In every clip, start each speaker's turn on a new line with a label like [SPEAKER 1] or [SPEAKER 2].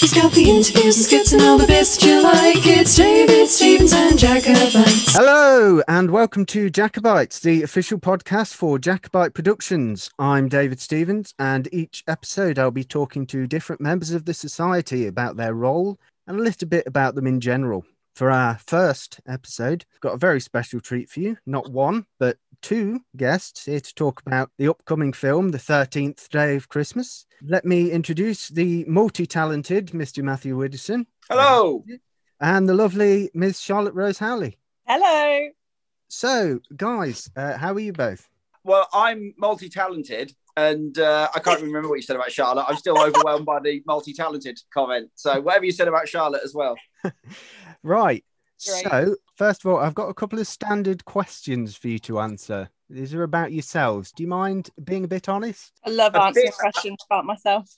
[SPEAKER 1] He's got the interviews and skits and all the bits that you like. It's David Stevens and Jacobites.
[SPEAKER 2] Hello, and welcome to Jacobites, the official podcast for Jacobite Productions. I'm David Stevens, and each episode I'll be talking to different members of the society about their role and a little bit about them in general. For our first episode, got a very special treat for you. Not one, but two guests here to talk about the upcoming film, The 13th Day of Christmas. Let me introduce the multi talented Mr. Matthew Widdowson
[SPEAKER 3] Hello.
[SPEAKER 2] and the lovely Miss Charlotte Rose Howley.
[SPEAKER 4] Hello.
[SPEAKER 2] So, guys, uh, how are you both?
[SPEAKER 3] Well, I'm multi-talented, and uh, I can't remember what you said about Charlotte. I'm still overwhelmed by the multi-talented comment. So whatever you said about Charlotte as well.
[SPEAKER 2] Right.
[SPEAKER 4] Great.
[SPEAKER 2] So, first of all, I've got a couple of standard questions for you to answer. These are about yourselves. Do you mind being a bit honest?
[SPEAKER 4] I love
[SPEAKER 3] A
[SPEAKER 4] answering
[SPEAKER 3] bit-
[SPEAKER 4] questions about myself.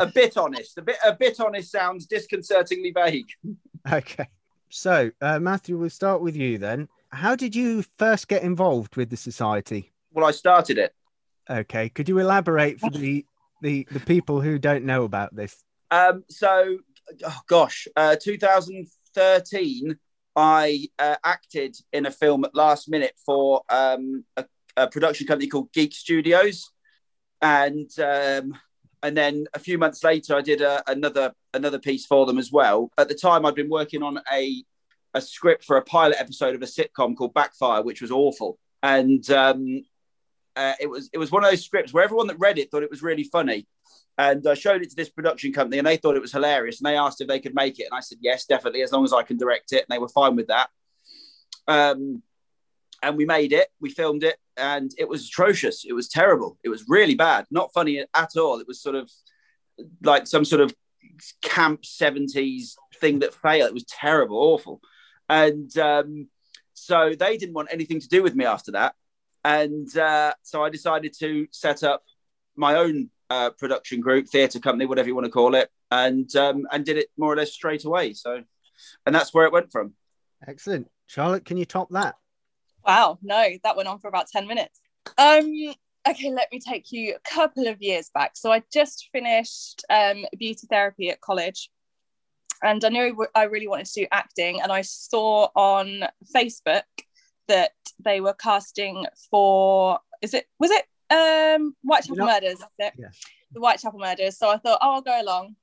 [SPEAKER 3] A bit honest. A bit. A bit honest sounds disconcertingly vague.
[SPEAKER 2] Okay. So, uh, Matthew, we'll start with you then. How did you first get involved with the society?
[SPEAKER 3] Well, I started it.
[SPEAKER 2] Okay. Could you elaborate for the the, the people who don't know about this?
[SPEAKER 3] Um, so, oh gosh, uh, 2013, I uh, acted in a film at last minute for um, a, a production company called Geek Studios, and um, and then a few months later, I did a, another another piece for them as well. At the time, I'd been working on a a script for a pilot episode of a sitcom called Backfire, which was awful, and um, uh, it was it was one of those scripts where everyone that read it thought it was really funny. And I showed it to this production company, and they thought it was hilarious. And they asked if they could make it, and I said yes, definitely, as long as I can direct it. And they were fine with that. Um, and we made it, we filmed it, and it was atrocious. It was terrible. It was really bad, not funny at all. It was sort of like some sort of camp seventies thing that failed. It was terrible, awful. And um, so they didn't want anything to do with me after that. And uh, so I decided to set up my own uh, production group, theatre company, whatever you want to call it, and um, and did it more or less straight away. So, and that's where it went from.
[SPEAKER 2] Excellent. Charlotte, can you top that?
[SPEAKER 4] Wow, no, that went on for about 10 minutes. Um, okay, let me take you a couple of years back. So I just finished um, beauty therapy at college. And I knew I really wanted to do acting, and I saw on Facebook that they were casting for is it was it um Whitechapel
[SPEAKER 2] Yeah.
[SPEAKER 4] Murders? That's it.
[SPEAKER 2] Yes.
[SPEAKER 4] The Whitechapel Murders. So I thought, oh, I'll go along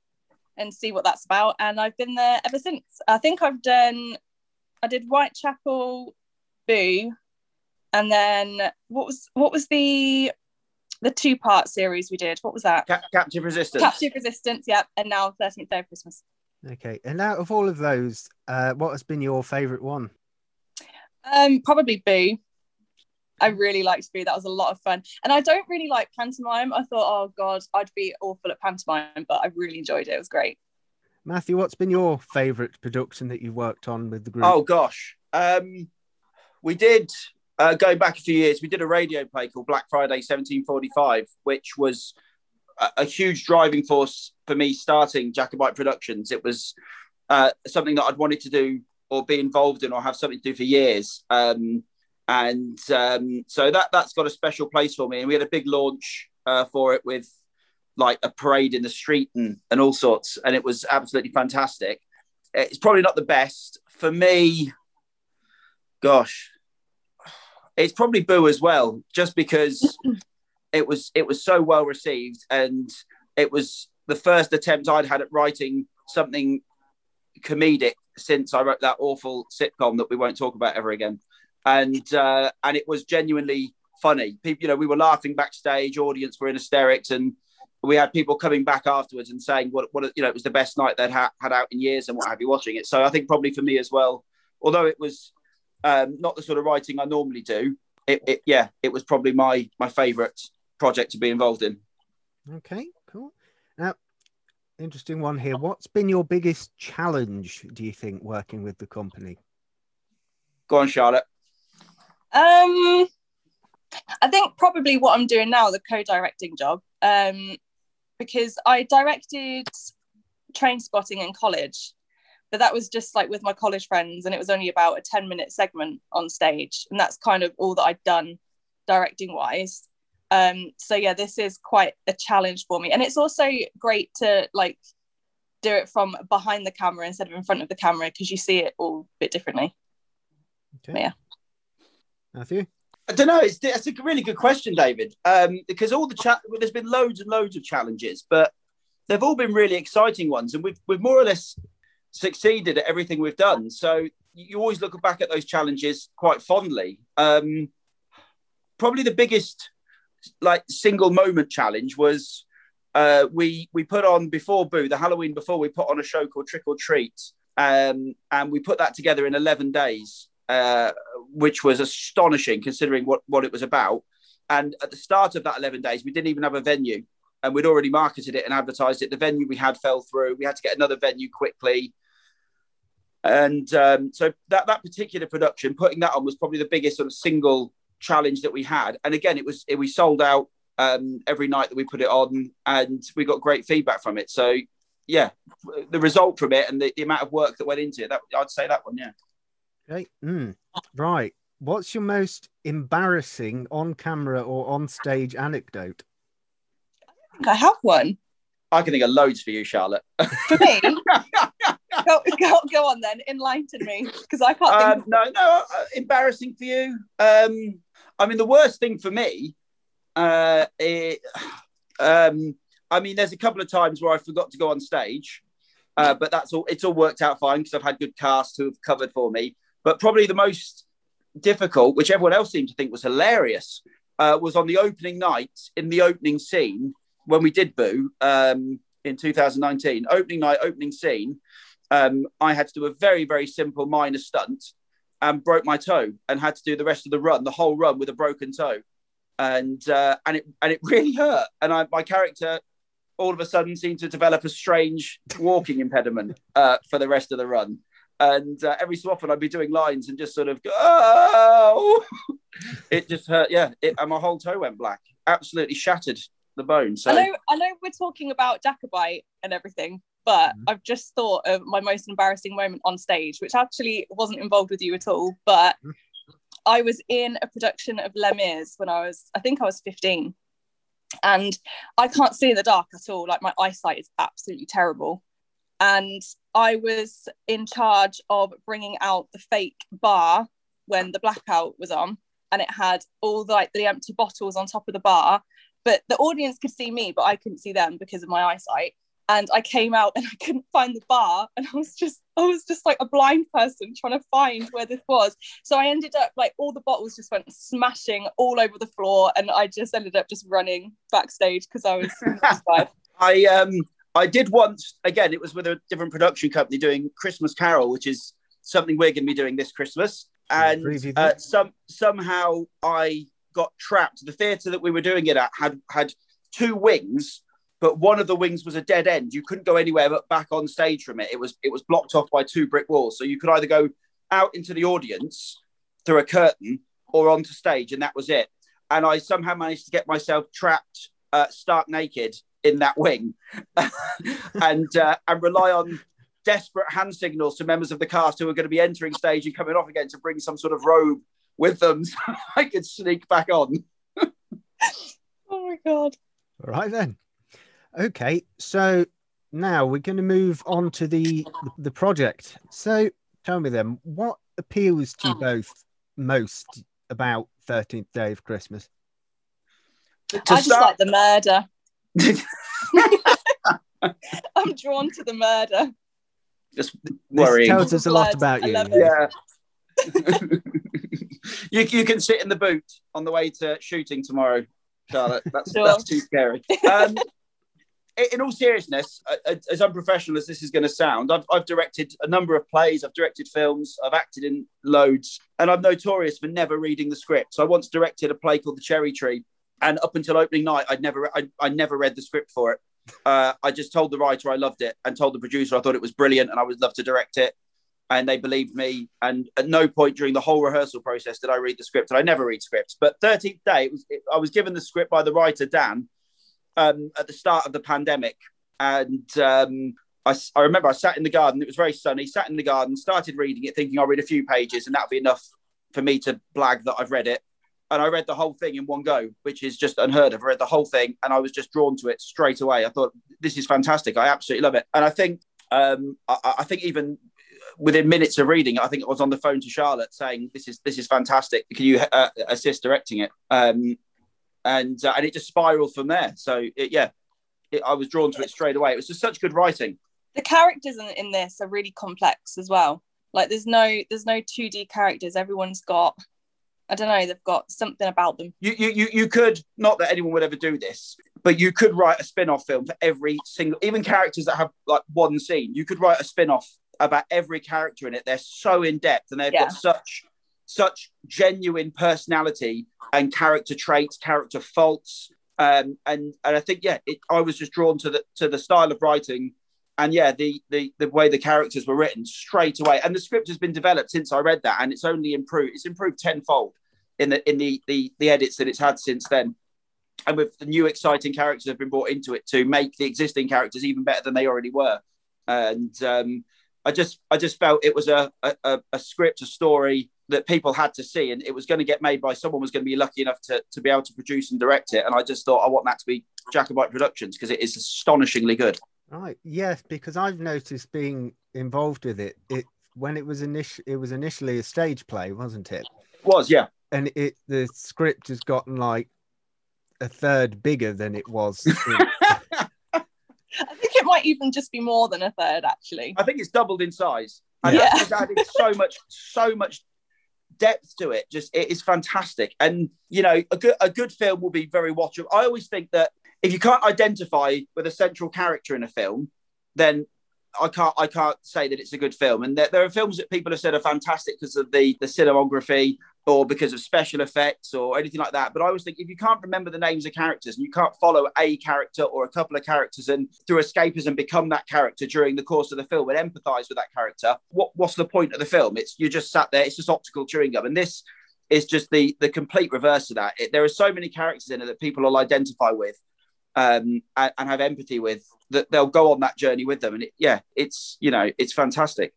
[SPEAKER 4] and see what that's about, and I've been there ever since. I think I've done, I did Whitechapel, Boo, and then what was what was the the two part series we did? What was that?
[SPEAKER 3] Cap- Captive Resistance.
[SPEAKER 4] Captive Resistance, yep, and now Thirteenth Day of Christmas.
[SPEAKER 2] Okay. And out of all of those, uh, what has been your favourite one?
[SPEAKER 4] Um, probably Boo. I really liked B. That was a lot of fun. And I don't really like pantomime. I thought, oh God, I'd be awful at pantomime, but I really enjoyed it. It was great.
[SPEAKER 2] Matthew, what's been your favourite production that you've worked on with the group?
[SPEAKER 3] Oh gosh, um, we did uh, going back a few years. We did a radio play called Black Friday 1745, which was a, a huge driving force for me starting Jacobite Productions. It was uh, something that I'd wanted to do or be involved in or have something to do for years. Um, and um, so that that's got a special place for me. And we had a big launch uh, for it with like a parade in the street and, and all sorts, and it was absolutely fantastic. It's probably not the best for me. Gosh, it's probably Boo as well, just because it was it was so well received, and it was the first attempt I'd had at writing something comedic since I wrote that awful sitcom that we won't talk about ever again, and uh, and it was genuinely funny. People, you know, we were laughing backstage, audience were in hysterics, and we had people coming back afterwards and saying what what you know it was the best night they'd ha- had out in years and what have you watching it. So I think probably for me as well, although it was um, not the sort of writing I normally do, it, it yeah, it was probably my my favourite project to be involved in.
[SPEAKER 2] Okay, cool. Now, interesting one here. What's been your biggest challenge, do you think, working with the company?
[SPEAKER 3] Go on, Charlotte.
[SPEAKER 4] Um, I think probably what I'm doing now, the co-directing job, um, because I directed Trainspotting in college, but that was just like with my college friends, and it was only about a 10 minute segment on stage, and that's kind of all that I'd done directing wise. Um, so yeah, this is quite a challenge for me, and it's also great to like do it from behind the camera instead of in front of the camera because you see it all a bit differently.
[SPEAKER 2] Okay.
[SPEAKER 4] Yeah.
[SPEAKER 2] Matthew?
[SPEAKER 3] I don't know. It's, it's a really good question, David. Um, because all the chat, well, there's been loads and loads of challenges, but they've all been really exciting ones, and we've we've more or less succeeded at everything we've done. So you always look back at those challenges quite fondly. Um, probably the biggest, like, single moment challenge was uh, we we put on before Boo the Halloween before we put on a show called Trick or Treat, um, and we put that together in eleven days uh, which was astonishing considering what, what it was about. And at the start of that 11 days, we didn't even have a venue and we'd already marketed it and advertised it. The venue we had fell through. We had to get another venue quickly. And um, so that, that particular production, putting that on was probably the biggest sort of single challenge that we had. And again, it was, it, we sold out um, every night that we put it on and we got great feedback from it. So yeah, the result from it and the, the amount of work that went into it, that I'd say that one, yeah.
[SPEAKER 2] Okay. Mm. Right. What's your most embarrassing on camera or on stage anecdote?
[SPEAKER 4] I think I have one.
[SPEAKER 3] I can think of loads for you, Charlotte.
[SPEAKER 4] For me? go, go, go on then, enlighten me because I can't
[SPEAKER 3] Um, no, no, uh, embarrassing for you. Um, I mean, the worst thing for me, uh, it, um, I mean, there's a couple of times where I forgot to go on stage, uh, but that's all. It's all worked out fine because I've had good cast who have covered for me. But probably the most difficult, which everyone else seemed to think was hilarious, uh, was on the opening night in the opening scene when we did Boo um, in 2019. Opening night, opening scene. Um, I had to do a very, very simple minor stunt and broke my toe and had to do the rest of the run, the whole run with a broken toe, and uh, and it and it really hurt. And I, my character all of a sudden seemed to develop a strange walking impediment uh, for the rest of the run. And uh, every so often I'd be doing lines and just sort of go, oh, it just hurt. Yeah, it, and my whole toe went black, absolutely shattered the bone. So
[SPEAKER 4] I know, I know, we're talking about Jacobite and everything, but
[SPEAKER 2] Mhm.
[SPEAKER 4] I've just thought of my most embarrassing moment on stage, which actually wasn't involved with you at all. But
[SPEAKER 2] Mhm.
[SPEAKER 4] I was in a production of Les Mis when I was, I think I was 15, and I can't see in the dark at all. Like my eyesight is absolutely terrible. And I was in charge of bringing out the fake bar when the blackout was on, and it had all the, like the empty bottles on top of the bar. But the audience could see me, but I couldn't see them because of my eyesight. And I came out and I couldn't find the bar, and I was just, I was just like a blind person trying to find where this was. So I ended up like all the bottles just went smashing all over the floor, and I just ended up just running backstage because I was.
[SPEAKER 3] I um I did once again. It was with a different production company doing Christmas Carol, which is something we're going to be doing this Christmas. And uh, some somehow I got trapped. The theatre that we were doing it at had had two wings, but one of the wings was a dead end. You couldn't go anywhere but back on stage from it. It was it was blocked off by two brick walls. So you could either go out into the audience through a curtain or onto stage, and that was it. And I somehow managed to get myself trapped, uh, stark naked in that wing, and uh, and rely on desperate hand signals to members of the cast who were going to be entering stage and coming off again to bring some sort of robe with them so I could sneak back on.
[SPEAKER 4] oh my god!
[SPEAKER 2] All right then. Okay, so now we're going to move on to the the project. So tell me then, what appeals to you both most about Thirteenth Day of Christmas?
[SPEAKER 3] To
[SPEAKER 4] I just
[SPEAKER 3] start-
[SPEAKER 4] like the murder. I'm drawn to the murder.
[SPEAKER 3] just
[SPEAKER 2] This
[SPEAKER 3] worrying.
[SPEAKER 2] tells us a lot about you. yeah.
[SPEAKER 3] Yeah. you, you can sit in the boot on the way to shooting tomorrow, Charlotte. That's,
[SPEAKER 4] Sure.
[SPEAKER 3] that's too scary. Um, in- all seriousness, uh, as unprofessional as this is going to sound, I've, I've directed a number of plays, I've directed films, I've acted in loads, and I'm notorious for never reading the script. So I once directed a play called The Cherry Tree, and up until opening night, I'd never, I, I never read the script for it. Uh, I just told the writer I loved it, and told the producer I thought it was brilliant, and I would love to direct it and they believed me. And at no point during the whole rehearsal process did I read the script, and I never read scripts. But 13th day, was, it, I was given the script by the writer Dan um, at the start of the pandemic, and um, I, I remember I sat in the garden. It was very sunny. Sat in the garden, started reading it, thinking I'll read a few pages, and that'll be enough for me to blag that I've read it. And I read the whole thing in one go, which is just unheard of. I read the whole thing, and I was just drawn to it straight away. I thought this is fantastic. I absolutely love it. And I think um, I, I think even within minutes of reading, I think I was on the phone to Charlotte saying, "This is this is fantastic. Can you uh, assist directing it?" Um, and uh, and it just spiraled from there. So it, yeah, it, I was drawn to it straight away. It was just such good writing.
[SPEAKER 4] The characters in, in this are really complex as well. Like there's no there's no 2D characters. Everyone's got I don't know, they've got something about them.
[SPEAKER 3] You, you, you, you could not that anyone would ever do this, but you could write a spin-off film for every single, even characters that have like one scene. You could write a spin-off about every character in it. They're so in depth and they've
[SPEAKER 4] Yeah.
[SPEAKER 3] got such such genuine personality and character traits, character faults. Um, and and I think yeah, it, I was just drawn to the to the style of writing, and yeah, the the the way the characters were written straight away. And the script has been developed since I read that, and it's only improved. It's improved tenfold in the in the the, the edits that it's had since then. And with the new exciting characters have been brought into it to make the existing characters even better than they already were. And um, I just I just felt it was a, a a script, a story that people had to see, and it was going to get made by someone was going to be lucky enough to, to be able to produce and direct it. And I just thought I want that to be Jacobite Productions because it is astonishingly good.
[SPEAKER 2] Right. Yes, because I've noticed being involved with it. It when it was initial, it was initially a stage play, wasn't it?
[SPEAKER 3] Was yeah,
[SPEAKER 2] And it the script has gotten like a third bigger than it was.
[SPEAKER 4] I think it might even just be more than a third, actually.
[SPEAKER 3] I think it's doubled in size. And
[SPEAKER 4] Yeah.
[SPEAKER 3] that's added so much, so much depth to it. Just it is fantastic. And you know, a good a good film will be very watchable. I always think that if you can't identify with a central character in a film, then I can't I can't say that it's a good film. And there, there are films that people have said are fantastic because of the the cinematography or because of special effects or anything like that. But I always think if you can't remember the names of characters and you can't follow a character or a couple of characters and through escapism become that character during the course of the film and empathize with that character, what what's the point of the film? It's you just sat there, it's just optical chewing gum. And this is just the the complete reverse of that. It, there are so many characters in it that people will identify with um, and, and have empathy with that they'll go on that journey with them. And it, yeah, it's you know it's fantastic.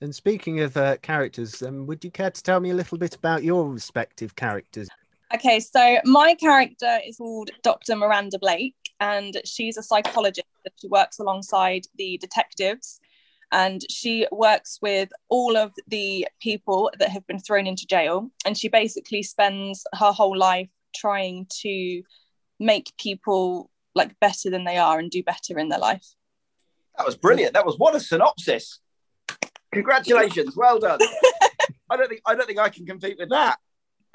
[SPEAKER 2] and speaking of uh, characters, um, would you care to tell me a little bit about your respective characters?
[SPEAKER 4] Okay, so my character is called Dr. Miranda Blake, and she's a psychologist. She works alongside the detectives, and she works with all of the people that have been thrown into jail. And she basically spends her whole life trying to make people like better than they are and do better in their life.
[SPEAKER 3] That was brilliant. That was what a synopsis. Congratulations, well done. I don't think I don't think I can compete with that.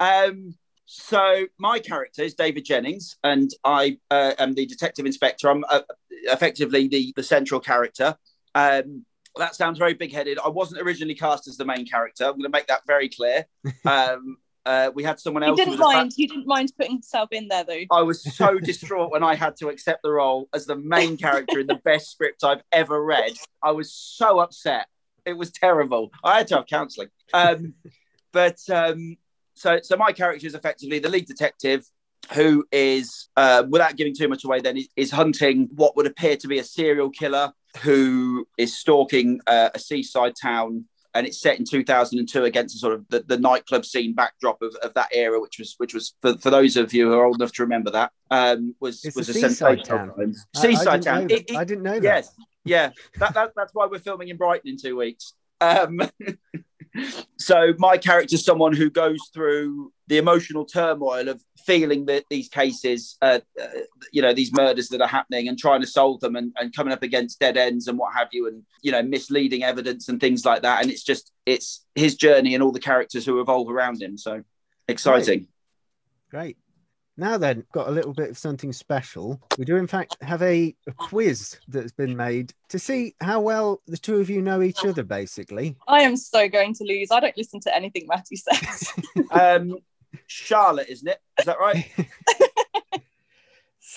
[SPEAKER 3] Um, so my character is David Jennings, and I uh, am the detective inspector. I'm uh, effectively the the central character. Um, that sounds very big-headed. I wasn't originally cast as the main character. I'm going to make that very clear. Um, uh, we had someone else. who
[SPEAKER 4] didn't
[SPEAKER 3] was a fa-
[SPEAKER 4] mind. He didn't mind putting himself in there though.
[SPEAKER 3] I was so distraught when I had to accept the role as the main character in the best script I've ever read. I was so upset. It was terrible. I had to have counselling. Um, but um, so, so my character is effectively the lead detective who is, uh, without giving too much away, then is, is hunting what would appear to be a serial killer who is stalking uh, a seaside town. And it's set in 2002 against the sort of the, the nightclub scene backdrop of, of that era, which was which was for, for those of you who are old enough to remember that um, was
[SPEAKER 2] It's
[SPEAKER 3] was
[SPEAKER 2] a
[SPEAKER 3] a
[SPEAKER 2] seaside
[SPEAKER 3] sensational
[SPEAKER 2] town. I- I
[SPEAKER 3] Seaside
[SPEAKER 2] didn't
[SPEAKER 3] town. It- it-
[SPEAKER 2] I didn't know that.
[SPEAKER 3] Yes, yeah. That, that, that's why we're filming in Brighton in two weeks. Um, so my character is someone who goes through the emotional turmoil of feeling that these cases, uh, uh, you know, these murders that are happening and trying to solve them and, and coming up against dead ends and what have you, and you know, misleading evidence and things like that. And it's just it's his journey and all the characters who evolve around him. So exciting.
[SPEAKER 2] Great. Now then, got a little bit of something special. We do, in fact, have a, a quiz that's been made to see how well the two of you know each other, basically.
[SPEAKER 4] I am so going to lose. I don't listen to anything Matty says.
[SPEAKER 3] Um, Charlotte, isn't it? Is that right?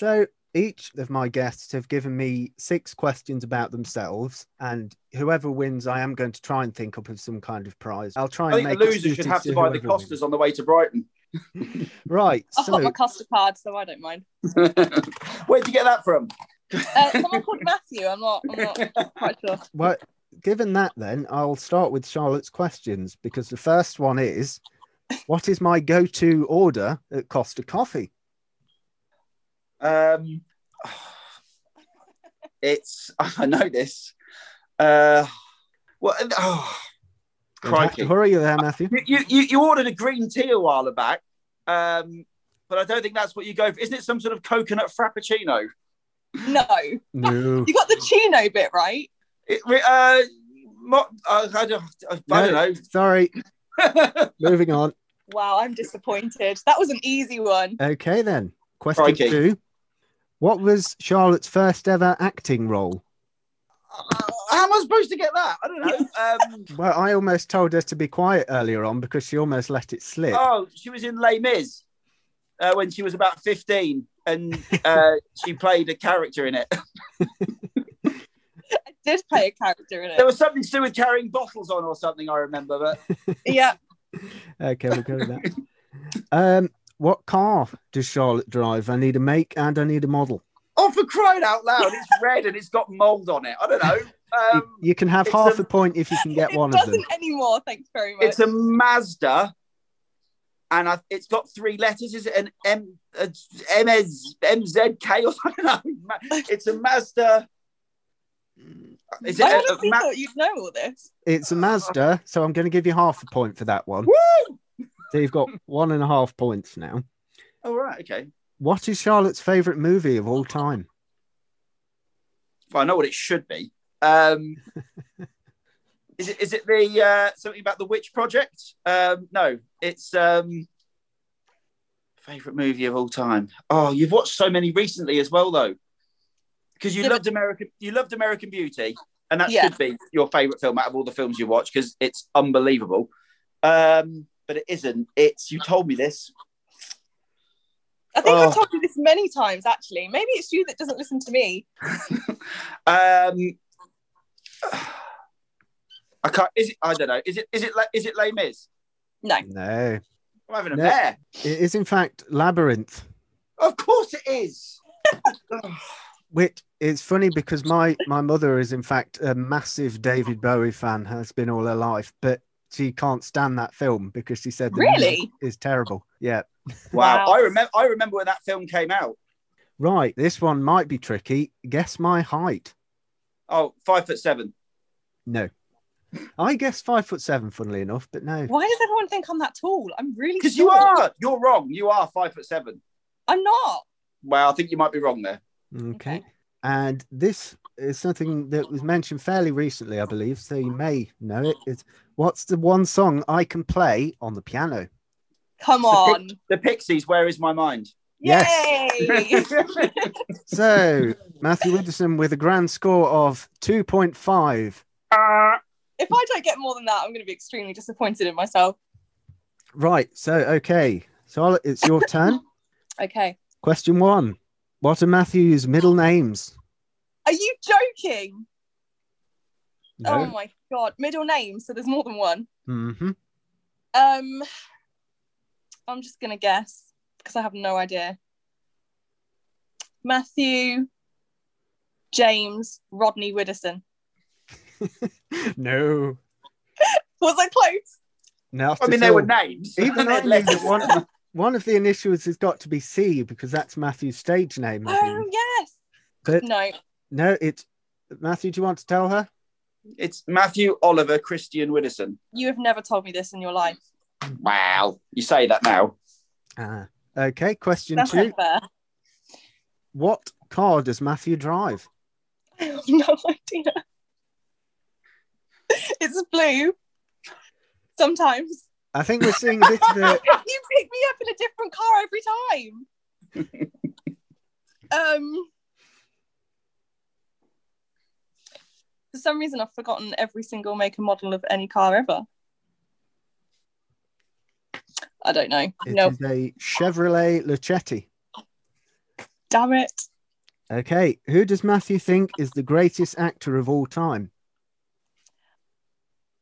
[SPEAKER 2] So each of my guests have given me six questions about themselves, and whoever wins, I am going to try and think up of some kind of prize. I'll try
[SPEAKER 3] I
[SPEAKER 2] and
[SPEAKER 3] think
[SPEAKER 2] make
[SPEAKER 3] the
[SPEAKER 2] it
[SPEAKER 3] loser should have to buy the
[SPEAKER 2] whoever wins.
[SPEAKER 3] On the way to Brighton.
[SPEAKER 2] Right.
[SPEAKER 4] I've got my
[SPEAKER 2] So
[SPEAKER 4] Costa card, so I don't mind.
[SPEAKER 3] Where'd you get that from?
[SPEAKER 4] Uh, someone called Matthew. I'm not. I'm not quite sure.
[SPEAKER 2] well, given that, then I'll start with Charlotte's questions because the first one is, what is my go-to order at Costa Coffee?
[SPEAKER 3] Um, it's I know this. Uh, well, oh, crikey.
[SPEAKER 2] Hurry you there, Matthew.
[SPEAKER 3] You, you you ordered a green tea a while back, um, but I don't think that's what you go for. Isn't it some sort of coconut frappuccino?
[SPEAKER 4] No,
[SPEAKER 2] No.
[SPEAKER 4] you got the chino bit right.
[SPEAKER 3] It, uh, mo- uh, I, don't, I
[SPEAKER 2] No,
[SPEAKER 3] don't
[SPEAKER 2] Sorry.
[SPEAKER 3] know.
[SPEAKER 2] Moving on.
[SPEAKER 4] Wow, I'm disappointed. That was an easy one.
[SPEAKER 2] Okay, then. Question
[SPEAKER 3] Crikey.
[SPEAKER 2] two. What was Charlotte's first ever acting role?
[SPEAKER 3] How am I supposed to get that? I don't know. Um,
[SPEAKER 2] Well, I almost told her to be quiet earlier on because she almost let it slip.
[SPEAKER 3] oh, she was in Les Mis uh, when she was about 15 and uh, she played a character in it.
[SPEAKER 4] I did play a character in it.
[SPEAKER 3] There was something to do with carrying bottles on or something, I remember. But
[SPEAKER 4] Yeah.
[SPEAKER 2] Okay, we'll go with that. Um, what car does Charlotte drive? I need a make and I need a model.
[SPEAKER 3] oh, for crying out loud, it's red and it's got mold on it. I don't know.
[SPEAKER 2] You,
[SPEAKER 3] Um,
[SPEAKER 2] you can have half
[SPEAKER 3] a-
[SPEAKER 2] a point if you can get one of them.
[SPEAKER 4] doesn't anymore. Thanks very much.
[SPEAKER 3] it's a Mazda. And I, it's got three letters. Is it an M, a MS, MZK or something? I don't know. It's a Mazda. Is it
[SPEAKER 4] I
[SPEAKER 3] a- a
[SPEAKER 4] honestly
[SPEAKER 3] Ma-
[SPEAKER 4] thought you'd know all this.
[SPEAKER 2] It's a Mazda, so I'm going to give you half a point for that one.
[SPEAKER 3] Woo!
[SPEAKER 2] So you've got one and a half points now.
[SPEAKER 3] All right. Okay.
[SPEAKER 2] What is Charlotte's favourite movie of all time?
[SPEAKER 3] Well, I know what it should be. Um, is it is it the uh, something about the Witch Project? Um, no, it's um, favorite movie of all time. Oh, you've watched so many recently as well, though, because you
[SPEAKER 4] Yeah,
[SPEAKER 3] loved American. You loved American Beauty, and that
[SPEAKER 4] Yeah.
[SPEAKER 3] should be your favorite film out of all the films you watch because it's unbelievable. Um, but it isn't. It's you told me this.
[SPEAKER 4] I think
[SPEAKER 3] Oh.
[SPEAKER 4] I've told you this many times, actually. Maybe it's you that doesn't listen to me.
[SPEAKER 3] Um, I can't. Is it? I don't know. Is it? Is it? La- Is it Les Mis?
[SPEAKER 4] No.
[SPEAKER 2] No,
[SPEAKER 3] I'm having a
[SPEAKER 2] No.
[SPEAKER 3] mare.
[SPEAKER 2] it is in fact Labyrinth.
[SPEAKER 3] Of course it is.
[SPEAKER 2] Which it's funny because my my mother is in fact a massive David Bowie fan, has been all her life, but she can't stand that film because she said the
[SPEAKER 4] Really?
[SPEAKER 2] is terrible. Yeah,
[SPEAKER 3] wow.
[SPEAKER 4] Wow.
[SPEAKER 3] I remember. I remember when that film came out.
[SPEAKER 2] right. This one might be tricky. Guess my height.
[SPEAKER 3] Oh, five foot seven.
[SPEAKER 2] No, I guess five foot seven. Funnily enough, but no.
[SPEAKER 4] Why does everyone think I'm that tall? I'm really
[SPEAKER 3] Because you
[SPEAKER 4] short.
[SPEAKER 3] are. You're wrong. You are five foot seven.
[SPEAKER 4] I'm not.
[SPEAKER 3] Well, I think you might be wrong there.
[SPEAKER 2] Okay. And this is something that was mentioned fairly recently, I believe. So you may know it. It's what's the one song I can play on the piano?
[SPEAKER 4] Come on.
[SPEAKER 3] The Pixies. Where is my mind?
[SPEAKER 2] Yes.
[SPEAKER 4] Yay!
[SPEAKER 2] So Matthew Widdowson with a grand score of 2.5.
[SPEAKER 4] if I don't get more than that, I'm going to be extremely disappointed in myself.
[SPEAKER 2] Right. So, okay. So it's your turn.
[SPEAKER 4] Okay.
[SPEAKER 2] Question one What are Matthew's middle names?
[SPEAKER 4] Are you joking? Oh my god. Middle name, so there's more than one.
[SPEAKER 2] hmm
[SPEAKER 4] Um I'm just gonna guess because I have no idea. Matthew James Rodney Widdowson.
[SPEAKER 2] No.
[SPEAKER 4] Was I close?
[SPEAKER 2] No.
[SPEAKER 3] I mean,
[SPEAKER 2] at
[SPEAKER 3] they were names.
[SPEAKER 2] Even I
[SPEAKER 3] They're
[SPEAKER 2] knew that one, one of the initials has got to be C because that's Matthew's stage name.
[SPEAKER 4] Oh
[SPEAKER 2] think.
[SPEAKER 4] yes.
[SPEAKER 2] But
[SPEAKER 4] No.
[SPEAKER 2] no, it's Matthew. Do you want to tell her?
[SPEAKER 3] It's Matthew Oliver Christian Widdowson.
[SPEAKER 4] You have never told me this in your life.
[SPEAKER 3] Wow. You say that now.
[SPEAKER 2] Ah, okay. Question
[SPEAKER 4] That's
[SPEAKER 2] two.
[SPEAKER 4] not.
[SPEAKER 2] What car does Matthew drive?
[SPEAKER 4] I have no idea. It's blue. Sometimes.
[SPEAKER 2] I think we're seeing a bit of a.
[SPEAKER 4] you pick me up in a different car every time. um for some reason I've forgotten every single make and model of any car ever. I don't know.
[SPEAKER 2] It
[SPEAKER 4] no.
[SPEAKER 2] is a Chevrolet Lacetti.
[SPEAKER 4] Damn it.
[SPEAKER 2] Okay. Who does Matthew think is the greatest actor of all time?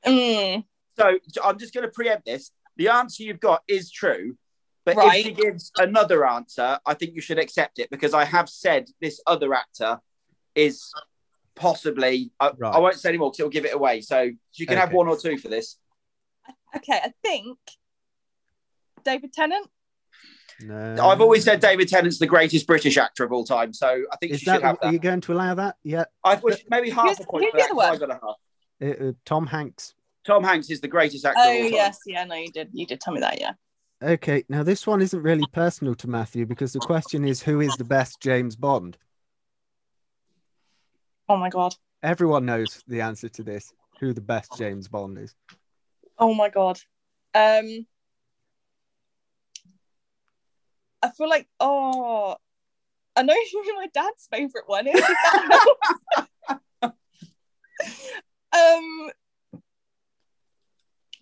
[SPEAKER 4] Mm,
[SPEAKER 3] So I'm just going to preempt this. The answer you've got is true, but
[SPEAKER 4] Right.
[SPEAKER 3] if she gives another answer, I think you should accept it because I have said this other actor is possibly. I,
[SPEAKER 2] Right.
[SPEAKER 3] I won't say anymore because it'll give it away. So you can have one or two for this.
[SPEAKER 4] okay, I think David Tennant.
[SPEAKER 2] No.
[SPEAKER 3] I've always said David Tennant's the greatest British actor of all time, so I think
[SPEAKER 2] Is
[SPEAKER 3] you should
[SPEAKER 2] that,
[SPEAKER 3] have
[SPEAKER 2] are you going to allow that? Yeah.
[SPEAKER 3] I wish maybe half
[SPEAKER 4] Who's-
[SPEAKER 3] a point
[SPEAKER 4] who's
[SPEAKER 3] for
[SPEAKER 4] the
[SPEAKER 3] that.
[SPEAKER 4] other
[SPEAKER 3] 'cause
[SPEAKER 4] one?
[SPEAKER 3] I got a half.
[SPEAKER 2] Uh, uh, Tom Hanks.
[SPEAKER 3] Tom Hanks is the greatest actor
[SPEAKER 4] Oh
[SPEAKER 3] of all time.
[SPEAKER 4] yes, yeah, no, you did. You did tell me that, yeah.
[SPEAKER 2] Okay, now this one isn't really personal to Matthew because the question is who is the best James Bond?
[SPEAKER 4] Oh my god.
[SPEAKER 2] Everyone knows the answer to this. Who the best James Bond is?
[SPEAKER 4] Oh my god. Um I feel like oh I know who my dad's favourite one is. if that helps. um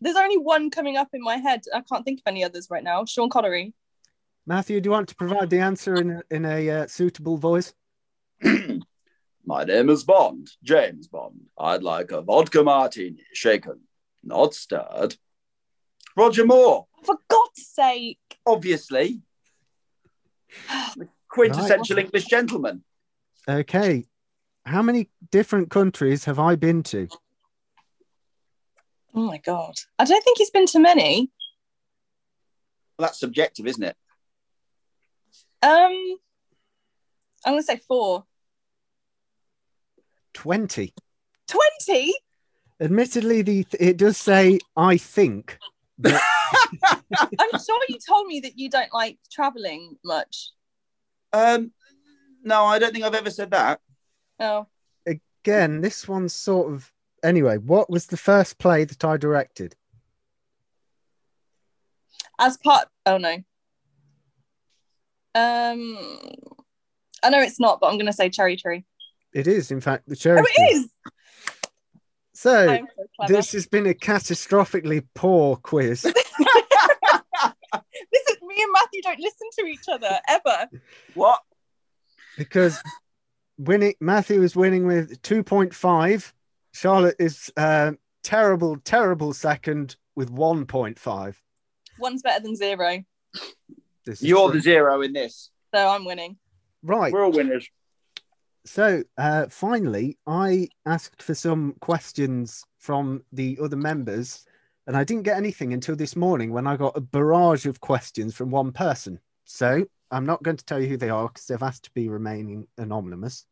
[SPEAKER 4] there's only one coming up in my head. I can't think of any others right now. Sean Connery.
[SPEAKER 2] Matthew, do you want to provide the answer in a, in a uh, suitable voice?
[SPEAKER 3] My name is Bond, James Bond. I'd like a vodka martini, shaken, not stirred. Roger Moore,
[SPEAKER 4] For God's sake.
[SPEAKER 3] obviously. The quintessential English gentleman.
[SPEAKER 2] Okay. How many different countries have I been to?
[SPEAKER 4] Oh my god. I don't think he's been to many.
[SPEAKER 3] Well, that's subjective, isn't it?
[SPEAKER 4] Um I'm gonna say four.
[SPEAKER 2] 20.
[SPEAKER 4] 20?
[SPEAKER 2] Admittedly, the it does say I think, but
[SPEAKER 4] I'm sure you told me that you don't like traveling much.
[SPEAKER 3] Um, no, I don't think I've ever said that.
[SPEAKER 4] Oh,
[SPEAKER 2] again, this one's sort of anyway. What was the first play that I directed?
[SPEAKER 4] as part. Oh no. Um, I know it's not, but I'm gonna say cherry tree.
[SPEAKER 2] It is, in fact, the cherry.
[SPEAKER 4] Oh,
[SPEAKER 2] Tree.
[SPEAKER 4] it is.
[SPEAKER 2] So
[SPEAKER 4] so
[SPEAKER 2] this has been a catastrophically poor quiz.
[SPEAKER 4] This is me and Matthew don't listen to each other ever.
[SPEAKER 3] What?
[SPEAKER 2] because winning Matthew is winning with 2.5. Charlotte is uh, terrible, terrible second with 1.5.
[SPEAKER 4] One's better than zero,
[SPEAKER 2] This
[SPEAKER 3] You're
[SPEAKER 2] true.
[SPEAKER 3] the zero in this.
[SPEAKER 4] so I'm winning.
[SPEAKER 2] right.
[SPEAKER 3] We're all winners.
[SPEAKER 2] So uh, finally, I asked for some questions from the other members, and I didn't get anything until this morning when I got a barrage of questions from one person. So I'm not going to tell you who they are because they've asked to be remaining anonymous.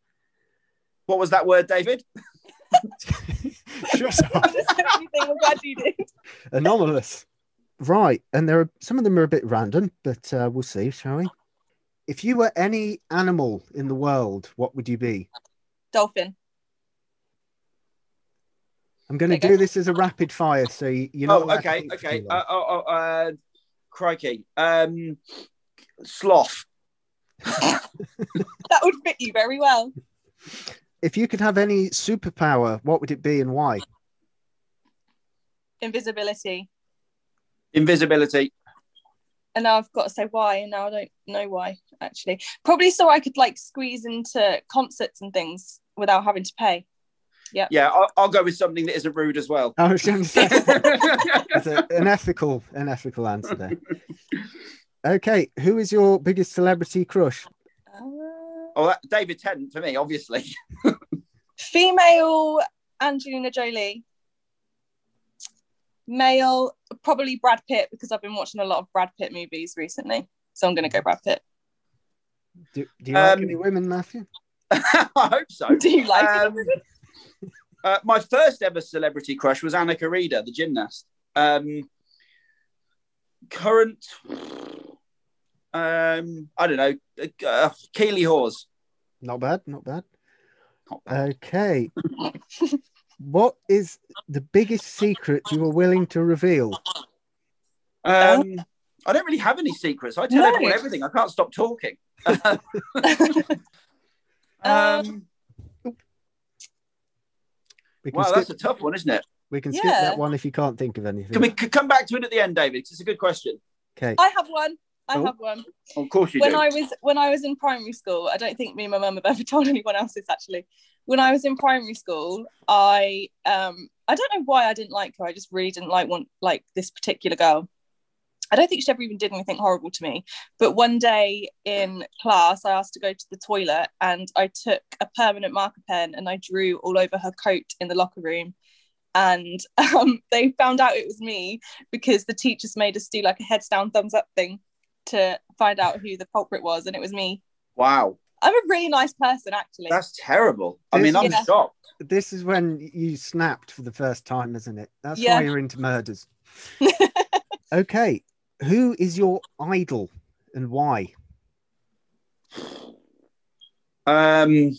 [SPEAKER 3] What was that word, David?
[SPEAKER 2] Shut up.
[SPEAKER 4] I'm glad you did.
[SPEAKER 2] anomalous. Right, and there are some of them are a bit random, but uh, we'll see, shall we? If you were any animal in the world, what would you be?
[SPEAKER 4] Dolphin.
[SPEAKER 2] I'm going to
[SPEAKER 4] Okay.
[SPEAKER 2] do this as a rapid fire, so you- you're.
[SPEAKER 3] Oh,
[SPEAKER 2] allowed
[SPEAKER 3] okay, okay. Uh, oh, oh, uh, crikey. Um, sloth.
[SPEAKER 4] That would fit you very well.
[SPEAKER 2] If you could have any superpower, what would it be and why?
[SPEAKER 4] Invisibility.
[SPEAKER 3] Invisibility.
[SPEAKER 4] And now I've got to say why, and now I don't know why actually. Probably so I could like squeeze into concerts and things without having to pay.
[SPEAKER 3] Yeah, I'll, I'll go with something that isn't rude as well.
[SPEAKER 2] I was going to say that's a- an ethical, an ethical answer there. Okay, who is your biggest celebrity crush?
[SPEAKER 4] Uh,
[SPEAKER 3] oh, that, David Tennant for me, obviously.
[SPEAKER 4] female Angelina Jolie. Male, probably Brad Pitt because I've been watching a lot of Brad Pitt movies recently. So I'm going to go Brad Pitt.
[SPEAKER 2] Do, do you like
[SPEAKER 3] Um,
[SPEAKER 2] any women, Matthew?
[SPEAKER 3] I hope so.
[SPEAKER 4] Do you like
[SPEAKER 3] Um,
[SPEAKER 4] it?
[SPEAKER 3] uh, my first ever celebrity crush was Annika Reeder, the gymnast. Um, current, um, I don't know, uh, Keeley Hawes.
[SPEAKER 2] Not bad, not bad.
[SPEAKER 3] Not bad.
[SPEAKER 2] Okay. what is the biggest secret you are willing to reveal?
[SPEAKER 3] Um, I don't really have any secrets. I tell
[SPEAKER 4] No.
[SPEAKER 3] everyone everything. I can't stop talking.
[SPEAKER 4] Um,
[SPEAKER 3] um,
[SPEAKER 2] We
[SPEAKER 3] wow,
[SPEAKER 2] skip,
[SPEAKER 3] that's a tough one, isn't it?
[SPEAKER 2] we can skip
[SPEAKER 4] Yeah.
[SPEAKER 2] that one if you can't think of anything.
[SPEAKER 3] Can we c- come back to it at the end, David? It's a good question.
[SPEAKER 2] Okay.
[SPEAKER 4] I have one. I
[SPEAKER 2] Oh.
[SPEAKER 4] have one.
[SPEAKER 3] Of course you
[SPEAKER 4] when
[SPEAKER 3] do.
[SPEAKER 4] I was when I was in primary school, I don't think me and my mum have ever told anyone else this actually. When I was in primary school, I um I don't know why I didn't like her. I just really didn't like one like this particular girl. I don't think she ever even did anything horrible to me. But one day in class, I asked to go to the toilet and I took a permanent marker pen and I drew all over her coat in the locker room. And um, they found out it was me because the teachers made us do like a heads down, thumbs up thing to find out who the culprit was, and it was me.
[SPEAKER 3] Wow,
[SPEAKER 4] I'm a really nice person, actually.
[SPEAKER 3] that's terrible. I mean, I'm
[SPEAKER 4] Yeah.
[SPEAKER 3] shocked.
[SPEAKER 2] This is when you snapped for the first time, isn't it? That's
[SPEAKER 4] Yeah.
[SPEAKER 2] why you're into murders. okay, who is your idol and why?
[SPEAKER 3] Um,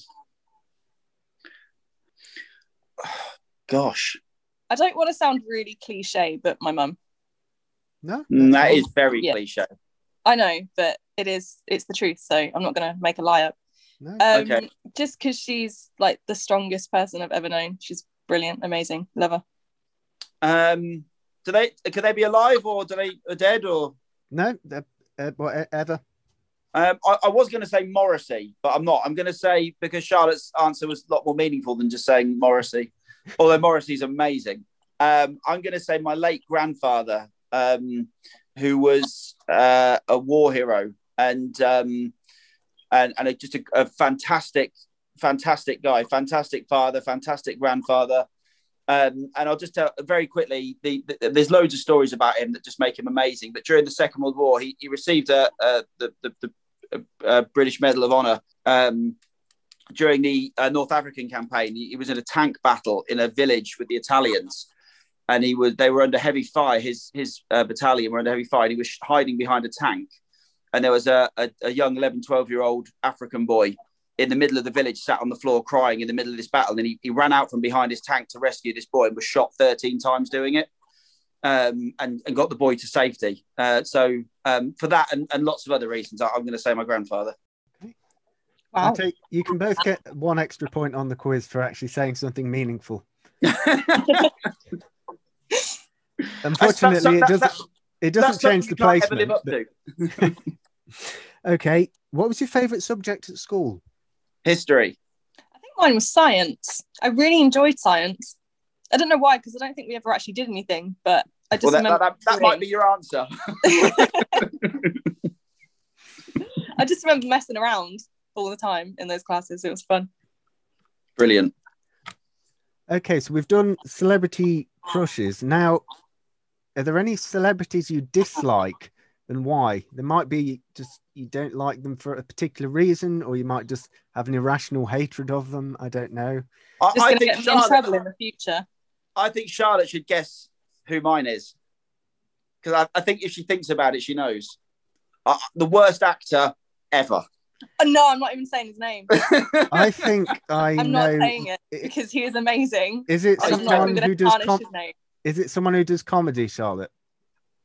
[SPEAKER 3] gosh,
[SPEAKER 4] I don't want to sound really cliche, but my mum.
[SPEAKER 2] No,
[SPEAKER 3] Mm,
[SPEAKER 2] That's
[SPEAKER 3] very
[SPEAKER 4] Yeah.
[SPEAKER 3] cliche.
[SPEAKER 4] I know, but it is. It's the truth, so I'm not gonna make a lie up.
[SPEAKER 2] no.
[SPEAKER 4] Um,
[SPEAKER 3] Okay.
[SPEAKER 4] Just because she's like the strongest person I've ever known. She's brilliant, amazing, love her.
[SPEAKER 3] Um, do they? Could they be alive or do they are dead or?
[SPEAKER 2] no, uh, uh, whatever.
[SPEAKER 3] Um, I, I was going to say Morrissey, but I'm not. I'm going to say because Charlotte's answer was a lot more meaningful than just saying Morrissey, although Morrissey's amazing. Um, I'm going to say my late grandfather, um, who was uh, a war hero and um, and and a, just a, a fantastic, fantastic guy, fantastic father, fantastic grandfather. Um, and I'll just tell very quickly. The, the, there's loads of stories about him that just make him amazing. But during the Second World War, he, he received a, a the, the, the British Medal of Honor um, during the uh, North African campaign. He, he was in a tank battle in a village with the Italians, and he was they were under heavy fire. His his uh, battalion were under heavy fire. And he was hiding behind a tank, and there was a, a, a young 11, 12 year old African boy in the middle of the village, sat on the floor crying in the middle of this battle. And he, he ran out from behind his tank to rescue this boy and was shot 13 times doing it. Um, and, and got the boy to safety. Uh, so um, for that and, and lots of other reasons, I, I'm going to say my grandfather.
[SPEAKER 2] I
[SPEAKER 4] Wow.
[SPEAKER 2] take, you can both get one extra point on the quiz for actually saying something meaningful. Unfortunately, it
[SPEAKER 3] that-
[SPEAKER 2] doesn't.
[SPEAKER 3] that-
[SPEAKER 2] it doesn't change the
[SPEAKER 3] something you can't ever
[SPEAKER 2] placement.
[SPEAKER 3] live up
[SPEAKER 2] but-
[SPEAKER 3] to.
[SPEAKER 2] Okay, what was your favourite subject at school?
[SPEAKER 3] History.
[SPEAKER 4] I think mine was science. I really enjoyed science. I don't know why, because I don't think we ever actually did anything, but I just
[SPEAKER 3] Well, that,
[SPEAKER 4] remember.
[SPEAKER 3] that, that, that might be your answer.
[SPEAKER 4] I just remember messing around all the time in those classes. It was fun.
[SPEAKER 3] Brilliant.
[SPEAKER 2] Okay, so we've done celebrity crushes. Now, are there any celebrities you dislike and why? There might be just you don't like them for a particular reason, or you might just have an irrational hatred of them. I don't know.
[SPEAKER 3] I,
[SPEAKER 4] Just
[SPEAKER 3] I
[SPEAKER 4] going
[SPEAKER 3] think
[SPEAKER 4] get in trouble
[SPEAKER 3] Charlotte,
[SPEAKER 4] in the future.
[SPEAKER 3] I think Charlotte should guess who mine is because I, I think if she thinks about it, she knows. Uh, the worst actor ever.
[SPEAKER 4] Oh, no, I'm not even saying his name.
[SPEAKER 2] I think I
[SPEAKER 4] I'm not saying it
[SPEAKER 2] i-
[SPEAKER 4] because he is amazing.
[SPEAKER 2] Is it
[SPEAKER 3] I'm
[SPEAKER 4] I'm not
[SPEAKER 2] someone who
[SPEAKER 4] going to
[SPEAKER 2] does
[SPEAKER 4] tarnish
[SPEAKER 2] com-
[SPEAKER 4] his name.
[SPEAKER 2] Is it someone who does comedy, Charlotte?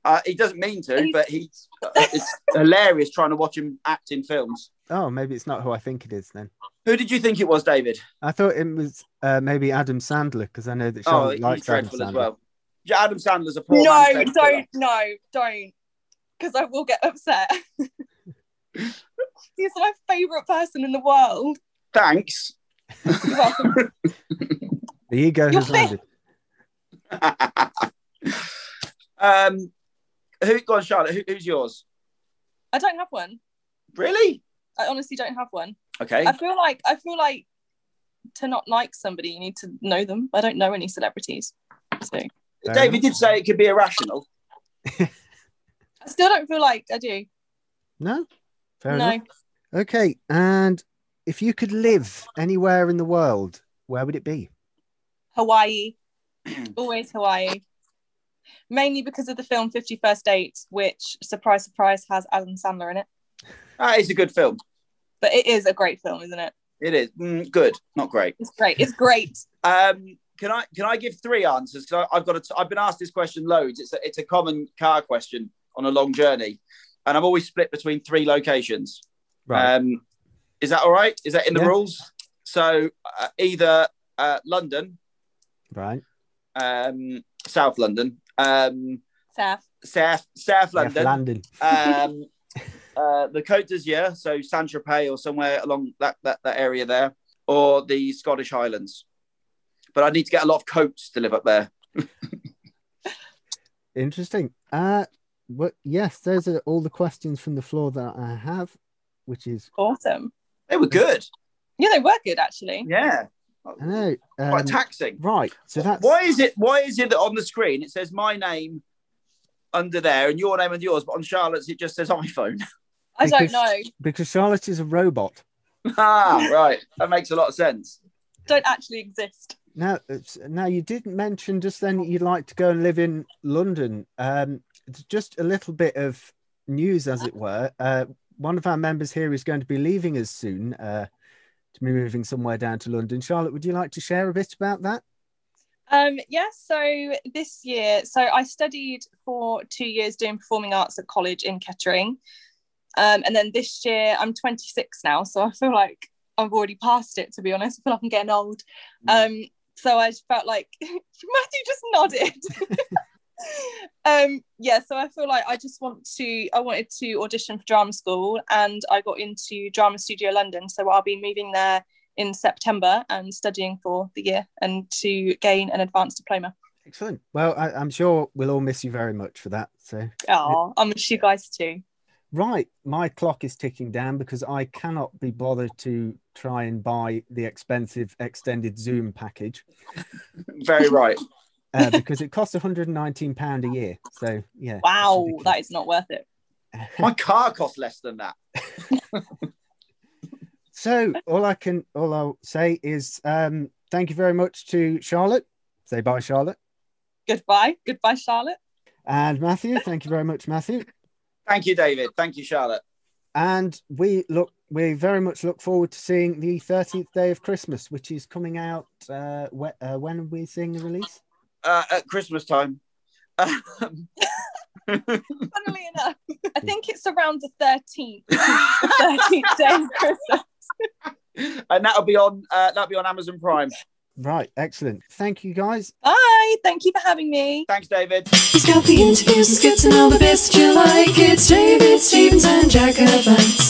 [SPEAKER 3] Uh, he doesn't mean to,
[SPEAKER 4] He's-
[SPEAKER 3] but he's it's hilarious trying to watch him act in films.
[SPEAKER 2] Oh, maybe it's not who I think it is then.
[SPEAKER 3] Who did you think it was, David?
[SPEAKER 2] I thought it was uh, maybe Adam Sandler because I know that
[SPEAKER 3] Oh,
[SPEAKER 2] Charlotte
[SPEAKER 3] he's
[SPEAKER 2] likes Adam Sandler.
[SPEAKER 3] as well. Yeah, Adam Sandler's a poor
[SPEAKER 4] No,
[SPEAKER 3] man's
[SPEAKER 4] don't, no, don't, because I will get upset. He's my favorite person in the world.
[SPEAKER 3] Thanks.
[SPEAKER 4] You're welcome.
[SPEAKER 2] The ego
[SPEAKER 4] You're
[SPEAKER 2] has landed.
[SPEAKER 3] um, who? Go on, Charlotte. Who, who's yours?
[SPEAKER 4] I don't have one.
[SPEAKER 3] Really?
[SPEAKER 4] I honestly don't have one.
[SPEAKER 3] Okay.
[SPEAKER 4] I feel like I feel like to not like somebody, you need to know them. I don't know any celebrities, so I
[SPEAKER 2] Fair
[SPEAKER 3] David
[SPEAKER 2] enough.
[SPEAKER 3] did say it could be irrational.
[SPEAKER 4] I still don't feel like I do.
[SPEAKER 2] No, fair
[SPEAKER 4] no,
[SPEAKER 2] enough. Okay, and if you could live anywhere in the world, where would it be?
[SPEAKER 4] Hawaii, always Hawaii. Mainly because of the film Fifty First Dates, which surprise, surprise, has Adam Sandler in it.
[SPEAKER 3] That is a good film.
[SPEAKER 4] But it is a great film, isn't it?
[SPEAKER 3] It is mm, good, not great.
[SPEAKER 4] It's great. It's great.
[SPEAKER 3] Um, can I can I give three answers? Because I've got a, I've been asked this question loads. It's a, it's a common car question on a long journey, and I'm always split between three locations.
[SPEAKER 2] Right.
[SPEAKER 3] Um, is that all right? Is that in the
[SPEAKER 2] Yeah.
[SPEAKER 3] rules? So uh, either uh, London,
[SPEAKER 2] right.
[SPEAKER 3] Um, South London, um,
[SPEAKER 4] Saf.
[SPEAKER 3] South South
[SPEAKER 2] Yeah,
[SPEAKER 3] London,
[SPEAKER 2] London.
[SPEAKER 3] um, uh, the Côte d'Azur, so Saint Tropez or somewhere along that, that that area there, or the Scottish Highlands. But I need to get a lot of coats to live up there.
[SPEAKER 2] Interesting. Uh, but yes, those are all the questions from the floor that I have, which is
[SPEAKER 4] Awesome.
[SPEAKER 3] They were good.
[SPEAKER 4] Yeah, they were good actually.
[SPEAKER 3] Yeah,
[SPEAKER 2] I know.
[SPEAKER 3] quite
[SPEAKER 2] Um,
[SPEAKER 3] taxing.
[SPEAKER 2] right. So that's
[SPEAKER 3] Why is it? Why is it that on the screen it says my name under there, and your name and yours, but on Charlotte's it just says iPhone.
[SPEAKER 4] I don't know.
[SPEAKER 2] Because Charlotte is a robot.
[SPEAKER 3] ah, right. That makes a lot of sense.
[SPEAKER 4] Don't actually exist.
[SPEAKER 2] Now, now you didn't mention just then that you'd like to go and live in London. Um, it's just a little bit of news, as it were. Uh, one of our members here is going to be leaving us soon uh, to be moving somewhere down to London. Charlotte, would you like to share a bit about that?
[SPEAKER 4] Um, yeah, so this year, so I studied for two years doing performing arts at college in Kettering. Um, and then this year, I'm 26 now, so I feel like I've already passed it, to be honest. I feel like I'm getting old. Um, so I just felt like Matthew just nodded. um, yeah, so I feel like I just want to, I wanted to audition for drama school and I got into Drama Studio London. So I'll be moving there in September and studying for the year and to gain an advanced diploma.
[SPEAKER 2] Excellent. Well, I, I'm sure we'll all miss you very much for that. So,
[SPEAKER 4] Oh, I miss you guys too.
[SPEAKER 2] right, my clock is ticking down because I cannot be bothered to try and buy the expensive extended Zoom package
[SPEAKER 3] Very right.
[SPEAKER 2] Uh, because it costs 119 pound a year. So, yeah.
[SPEAKER 4] Wow, that is not worth it.
[SPEAKER 3] My car costs less than that.
[SPEAKER 2] So all I can all I'll say is um, thank you very much to Charlotte. Say bye, Charlotte.
[SPEAKER 4] Goodbye. Goodbye, Charlotte.
[SPEAKER 2] And Matthew, thank you very much, Matthew.
[SPEAKER 3] Thank you, David. Thank you, Charlotte.
[SPEAKER 2] And we look we very much look forward to seeing the 13th day of Christmas, which is coming out uh, whe- uh, when are we seeing the release?
[SPEAKER 3] Uh, at Christmas time. Um,
[SPEAKER 4] Funnily enough, I think it's around the 13th. the 13th day of Christmas.
[SPEAKER 3] and that'll be on uh, that'll be on Amazon Prime.
[SPEAKER 2] Right, excellent. Thank you guys.
[SPEAKER 4] Bye. Thank you for having me.
[SPEAKER 3] Thanks, David.
[SPEAKER 1] He's got the interviews and skits and all the bits that you like. It's David Stevens and Jacobites.